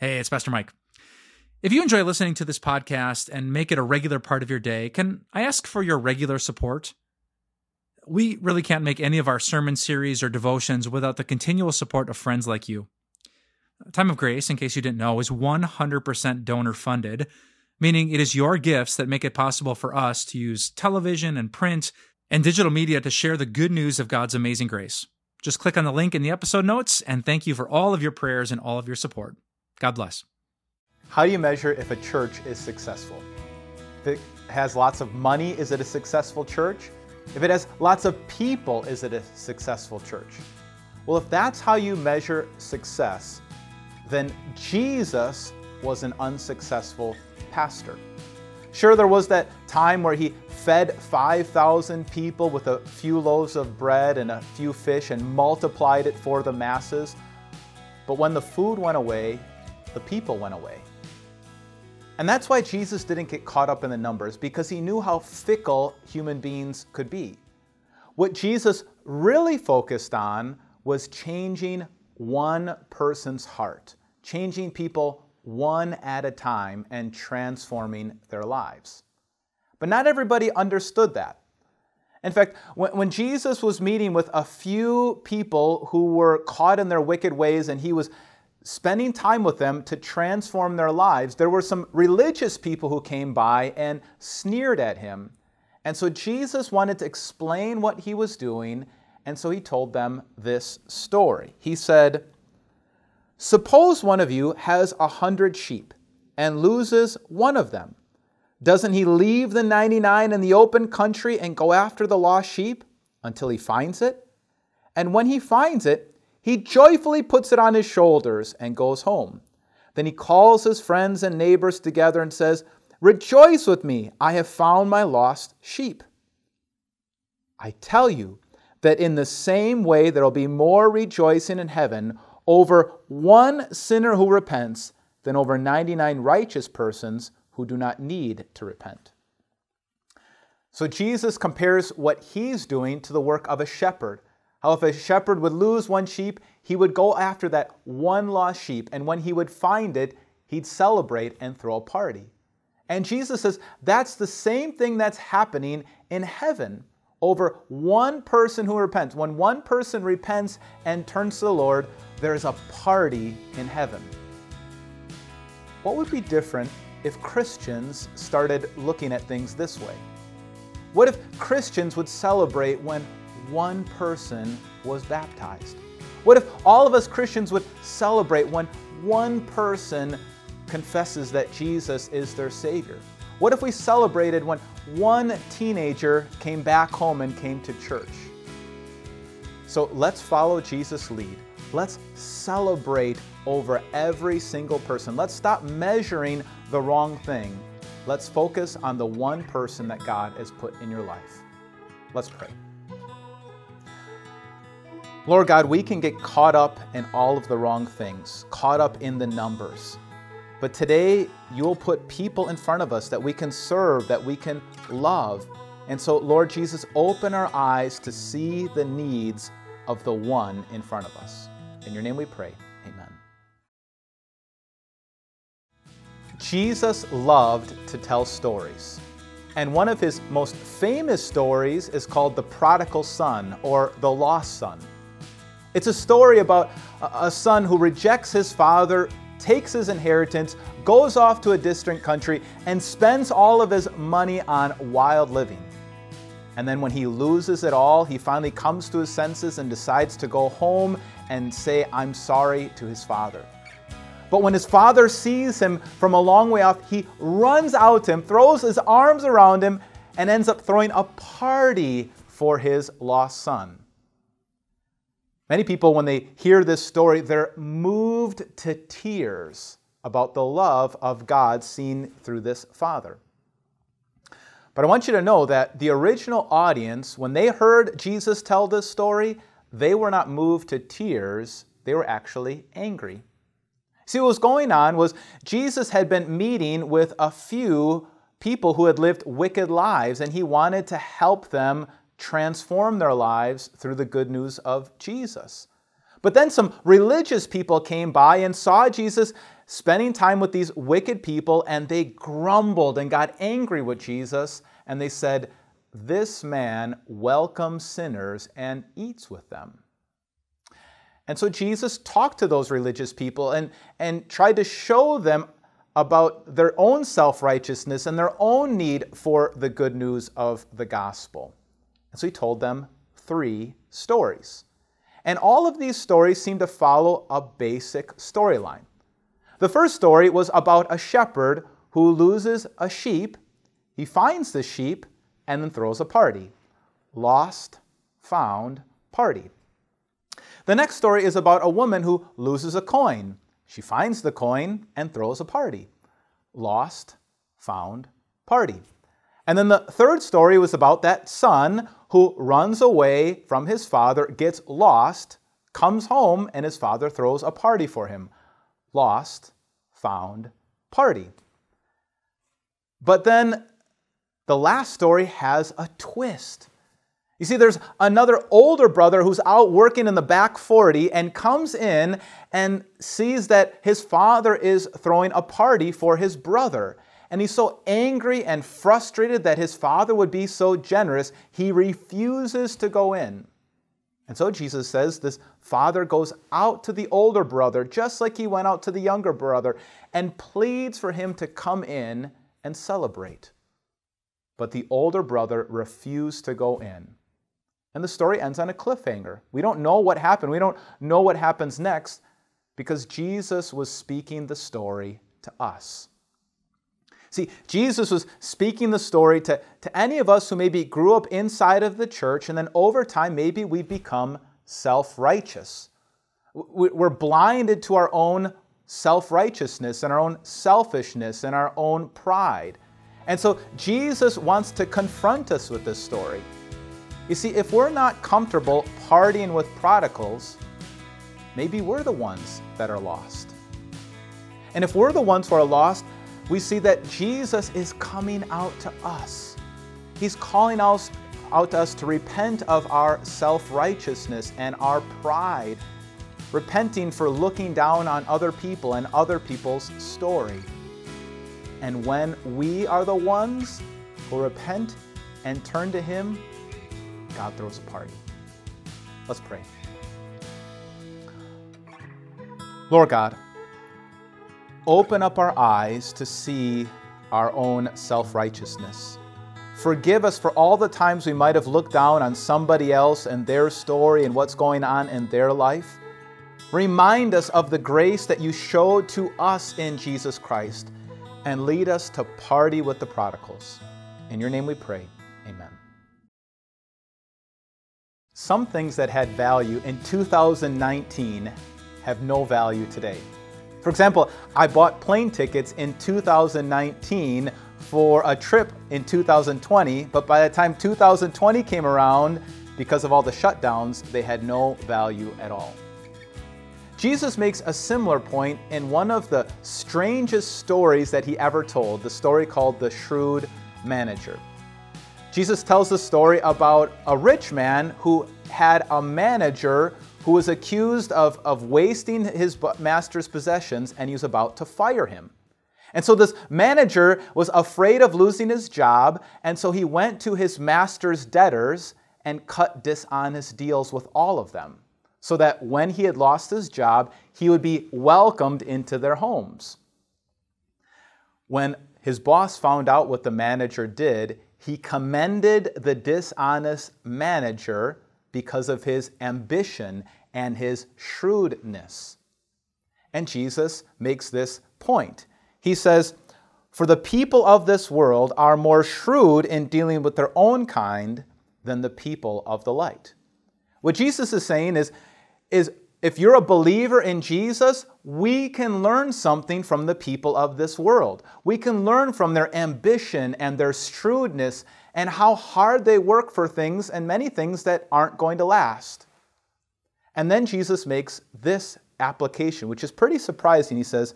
Hey, it's Pastor Mike. If you enjoy listening to this podcast and make it a regular part of your day, can I ask for your regular support? We really can't make any of our sermon series or devotions without the continual support of friends like you. Time of Grace, in case you didn't know, is 100% donor funded, meaning it is your gifts that make it possible for us to use television and print and digital media to share the good news of God's amazing grace. Just click on the link in the episode notes, and thank you for all of your prayers and all of your support. God bless. How do you measure if a church is successful? If it has lots of money, is it a successful church? If it has lots of people, is it a successful church? Well, if that's how you measure success, then Jesus was an unsuccessful pastor. Sure, there was that time where he fed 5,000 people with a few loaves of bread and a few fish and multiplied it for the masses. But when the food went away, the people went away. And that's why Jesus didn't get caught up in the numbers, because he knew how fickle human beings could be. What Jesus really focused on was changing one person's heart, changing people one at a time and transforming their lives. But not everybody understood that. In fact, when, when, Jesus was meeting with a few people who were caught in their wicked ways and he was spending time with them to transform their lives, there were some religious people who came by and sneered at him. And so Jesus wanted to explain what he was doing, and so he told them this story. He said, Suppose one of you has a hundred sheep and loses one of them. Doesn't he leave the 99 in the open country and go after the lost sheep until he finds it? And when he finds it, he joyfully puts it on his shoulders and goes home. Then he calls his friends and neighbors together and says, Rejoice with me, I have found my lost sheep. I tell you that in the same way there will be more rejoicing in heaven over one sinner who repents than over 99 righteous persons who do not need to repent. So Jesus compares what he's doing to the work of a shepherd how if a shepherd would lose one sheep, he would go after that one lost sheep, and when he would find it, he'd celebrate and throw a party. And Jesus says that's the same thing that's happening in heaven over one person who repents. When one person repents and turns to the Lord, there's a party in heaven. What would be different if Christians started looking at things this way? What if Christians would celebrate when one person was baptized? What if all of us Christians would celebrate when one person confesses that Jesus is their Savior? What if we celebrated when one teenager came back home and came to church? So let's follow Jesus' lead. Let's celebrate over every single person. Let's stop measuring the wrong thing. Let's focus on the one person that God has put in your life. Let's pray. Lord God, we can get caught up in all of the wrong things, caught up in the numbers. But today, you will put people in front of us that we can serve, that we can love. And so, Lord Jesus, open our eyes to see the needs of the one in front of us. In your name we pray. Amen. Jesus loved to tell stories. And one of his most famous stories is called The Prodigal Son or The Lost Son. It's a story about a son who rejects his father, takes his inheritance, goes off to a distant country, and spends all of his money on wild living. And then when he loses it all, he finally comes to his senses and decides to go home and say, I'm sorry to his father. But when his father sees him from a long way off, he runs out to him, throws his arms around him, and ends up throwing a party for his lost son. Many people, when they hear this story, they're moved to tears about the love of God seen through this father. But I want you to know that the original audience, when they heard Jesus tell this story, they were not moved to tears, they were actually angry. See, what was going on was Jesus had been meeting with a few people who had lived wicked lives, and he wanted to help them transform their lives through the good news of Jesus. But then some religious people came by and saw Jesus spending time with these wicked people, and they grumbled and got angry with Jesus, and they said, This man welcomes sinners and eats with them. And so Jesus talked to those religious people and, and tried to show them about their own self righteousness and their own need for the good news of the gospel. So he told them three stories. And all of these stories seem to follow a basic storyline. The first story was about a shepherd who loses a sheep, he finds the sheep, and then throws a party. Lost, found, party. The next story is about a woman who loses a coin. She finds the coin and throws a party. Lost, found, party. And then the third story was about that son who runs away from his father, gets lost, comes home, and his father throws a party for him. Lost, found, party. But then the last story has a twist. You see, there's another older brother who's out working in the back 40 and comes in and sees that his father is throwing a party for his brother. And he's so angry and frustrated that his father would be so generous, he refuses to go in. And so Jesus says this father goes out to the older brother, just like he went out to the younger brother, and pleads for him to come in and celebrate. But the older brother refused to go in. And the story ends on a cliffhanger. We don't know what happened. We don't know what happens next because Jesus was speaking the story to us. See, Jesus was speaking the story to, to any of us who maybe grew up inside of the church, and then over time, maybe we become self righteous. We're blinded to our own self righteousness and our own selfishness and our own pride. And so Jesus wants to confront us with this story. You see, if we're not comfortable partying with prodigals, maybe we're the ones that are lost. And if we're the ones who are lost, we see that Jesus is coming out to us. He's calling us out to us to repent of our self righteousness and our pride, repenting for looking down on other people and other people's story. And when we are the ones who repent and turn to Him, God throws a party. Let's pray. Lord God, open up our eyes to see our own self righteousness. Forgive us for all the times we might have looked down on somebody else and their story and what's going on in their life. Remind us of the grace that you showed to us in Jesus Christ and lead us to party with the prodigals. In your name we pray. Amen. Some things that had value in 2019 have no value today. For example, I bought plane tickets in 2019 for a trip in 2020, but by the time 2020 came around, because of all the shutdowns, they had no value at all. Jesus makes a similar point in one of the strangest stories that he ever told, the story called The Shrewd Manager. Jesus tells the story about a rich man who had a manager who was accused of, of wasting his master's possessions and he was about to fire him. And so this manager was afraid of losing his job, and so he went to his master's debtors and cut dishonest deals with all of them, so that when he had lost his job, he would be welcomed into their homes. When his boss found out what the manager did, he commended the dishonest manager because of his ambition and his shrewdness. And Jesus makes this point. He says, For the people of this world are more shrewd in dealing with their own kind than the people of the light. What Jesus is saying is, is if you're a believer in Jesus, we can learn something from the people of this world. We can learn from their ambition and their shrewdness and how hard they work for things and many things that aren't going to last. And then Jesus makes this application, which is pretty surprising. He says,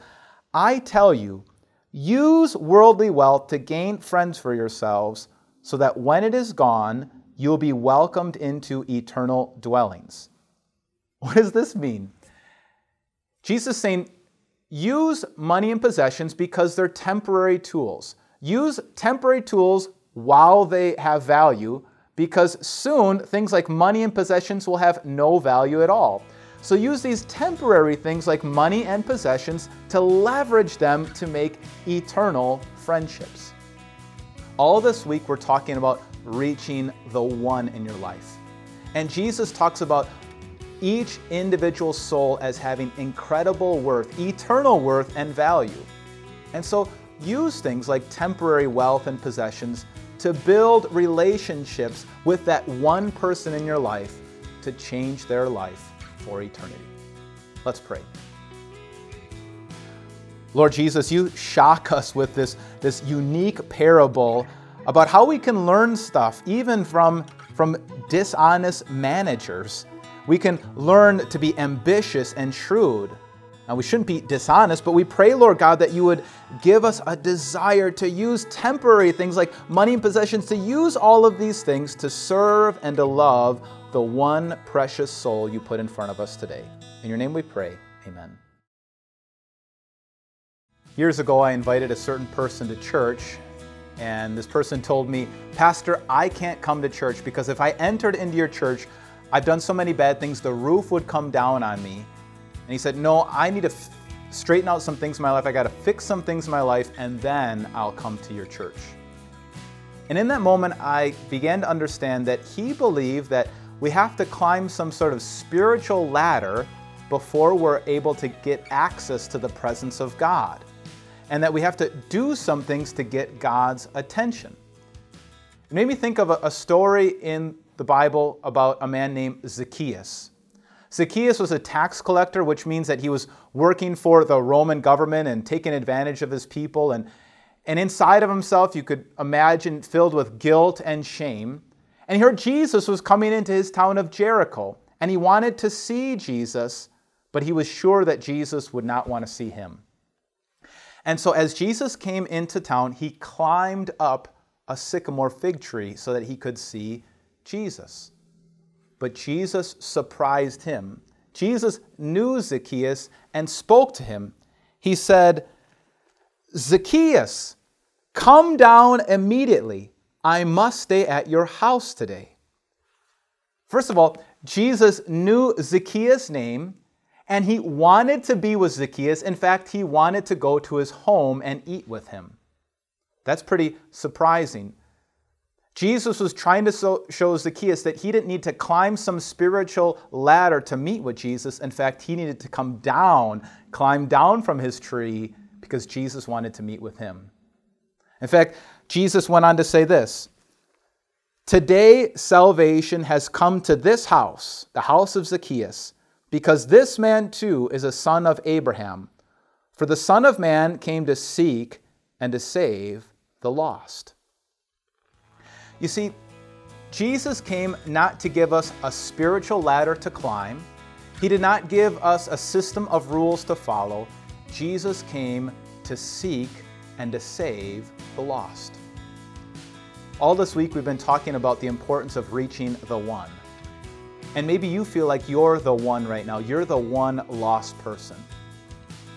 I tell you, use worldly wealth to gain friends for yourselves, so that when it is gone, you will be welcomed into eternal dwellings. What does this mean? Jesus saying, use money and possessions because they're temporary tools. Use temporary tools while they have value because soon things like money and possessions will have no value at all. So use these temporary things like money and possessions to leverage them to make eternal friendships. All this week, we're talking about reaching the one in your life. And Jesus talks about each individual soul as having incredible worth, eternal worth, and value. And so use things like temporary wealth and possessions to build relationships with that one person in your life to change their life for eternity. Let's pray. Lord Jesus, you shock us with this, this unique parable about how we can learn stuff even from, from dishonest managers. We can learn to be ambitious and shrewd. Now, we shouldn't be dishonest, but we pray, Lord God, that you would give us a desire to use temporary things like money and possessions, to use all of these things to serve and to love the one precious soul you put in front of us today. In your name we pray. Amen. Years ago, I invited a certain person to church, and this person told me, Pastor, I can't come to church because if I entered into your church, I've done so many bad things, the roof would come down on me. And he said, No, I need to f- straighten out some things in my life. I got to fix some things in my life, and then I'll come to your church. And in that moment, I began to understand that he believed that we have to climb some sort of spiritual ladder before we're able to get access to the presence of God and that we have to do some things to get God's attention. It made me think of a, story in the Bible about a man named Zacchaeus. Zacchaeus was a tax collector, which means that he was working for the Roman government and taking advantage of his people. And, and inside of himself, you could imagine filled with guilt and shame. And he heard Jesus was coming into his town of Jericho, and he wanted to see Jesus, but he was sure that Jesus would not want to see him. And so, as Jesus came into town, he climbed up a sycamore fig tree so that he could see Jesus. But Jesus surprised him. Jesus knew Zacchaeus and spoke to him. He said, Zacchaeus, come down immediately. I must stay at your house today. First of all, Jesus knew Zacchaeus' name and he wanted to be with Zacchaeus. In fact, he wanted to go to his home and eat with him. That's pretty surprising. Jesus was trying to show Zacchaeus that he didn't need to climb some spiritual ladder to meet with Jesus. In fact, he needed to come down, climb down from his tree, because Jesus wanted to meet with him. In fact, Jesus went on to say this Today, salvation has come to this house, the house of Zacchaeus because this man too is a son of Abraham. For the Son of Man came to seek and to save the lost. You see, Jesus came not to give us a spiritual ladder to climb. He did not give us a system of rules to follow. Jesus came to seek and to save the lost. All this week, we've been talking about the importance of reaching the one. And maybe you feel like you're the one right now. You're the one lost person.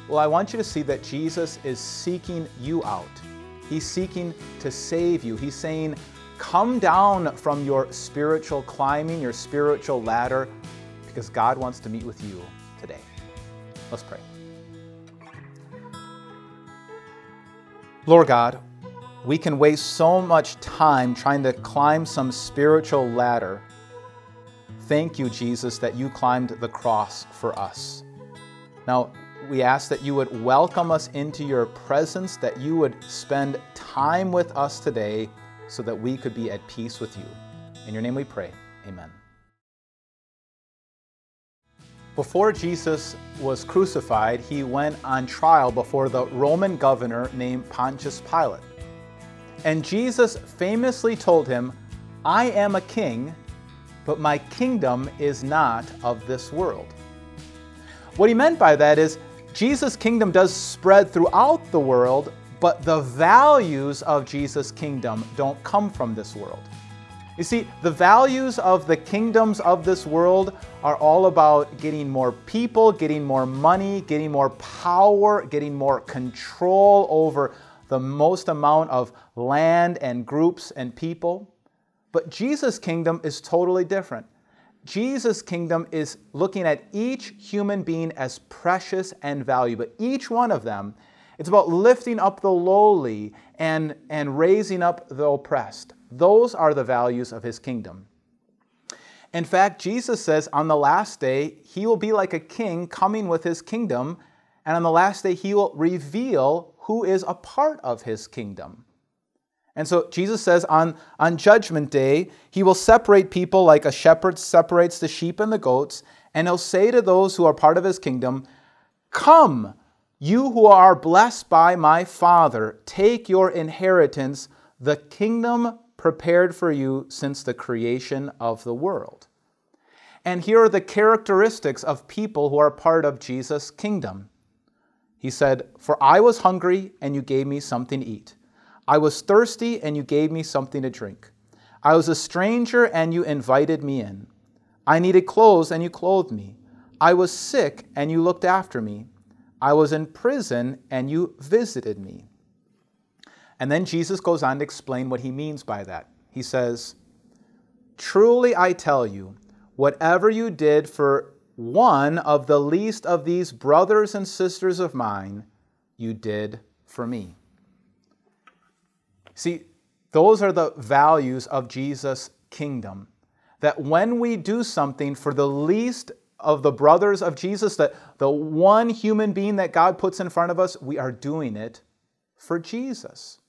Well, I want you to see that Jesus is seeking you out. He's seeking to save you. He's saying, Come down from your spiritual climbing, your spiritual ladder, because God wants to meet with you today. Let's pray. Lord God, we can waste so much time trying to climb some spiritual ladder Thank you, Jesus, that you climbed the cross for us. Now, we ask that you would welcome us into your presence, that you would spend time with us today so that we could be at peace with you. In your name we pray. Amen. Before Jesus was crucified, he went on trial before the Roman governor named Pontius Pilate. And Jesus famously told him, I am a king but my kingdom is not of this world. What he meant by that is Jesus' kingdom does spread throughout the world, but the values of Jesus' kingdom don't come from this world. You see, the values of the kingdoms of this world are all about getting more people, getting more money, getting more power, getting more control over the most amount of land and groups and people. But Jesus' kingdom is totally different. Jesus' kingdom is looking at each human being as precious and valuable. Each one of them, it's about lifting up the lowly and, and raising up the oppressed. Those are the values of his kingdom. In fact, Jesus says on the last day, he will be like a king coming with his kingdom, and on the last day, he will reveal who is a part of his kingdom. And so Jesus says on, on Judgment Day, he will separate people like a shepherd separates the sheep and the goats, and he'll say to those who are part of his kingdom, Come, you who are blessed by my Father, take your inheritance, the kingdom prepared for you since the creation of the world. And here are the characteristics of people who are part of Jesus' kingdom. He said, For I was hungry, and you gave me something to eat. I was thirsty, and you gave me something to drink. I was a stranger, and you invited me in. I needed clothes, and you clothed me. I was sick, and you looked after me. I was in prison, and you visited me. And then Jesus goes on to explain what he means by that. He says, Truly I tell you, whatever you did for one of the least of these brothers and sisters of mine, you did for me. See, those are the values of Jesus' kingdom. That when we do something for the least of the brothers of Jesus, that the one human being that God puts in front of us, we are doing it for Jesus.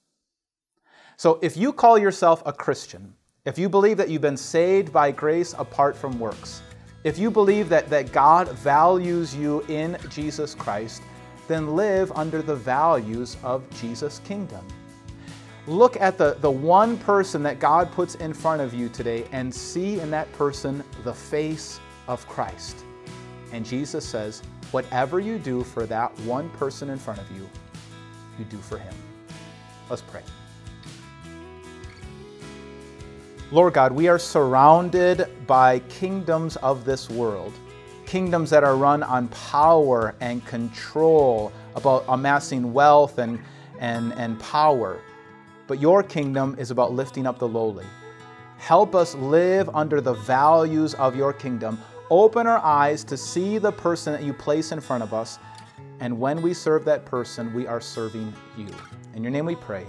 So if you call yourself a Christian, if you believe that you've been saved by grace apart from works, if you believe that, that God values you in Jesus Christ, then live under the values of Jesus' kingdom. Look at the, the one person that God puts in front of you today and see in that person the face of Christ. And Jesus says, whatever you do for that one person in front of you, you do for him. Let's pray. Lord God, we are surrounded by kingdoms of this world, kingdoms that are run on power and control, about amassing wealth and, and, and power. But your kingdom is about lifting up the lowly. Help us live under the values of your kingdom. Open our eyes to see the person that you place in front of us. And when we serve that person, we are serving you. In your name we pray.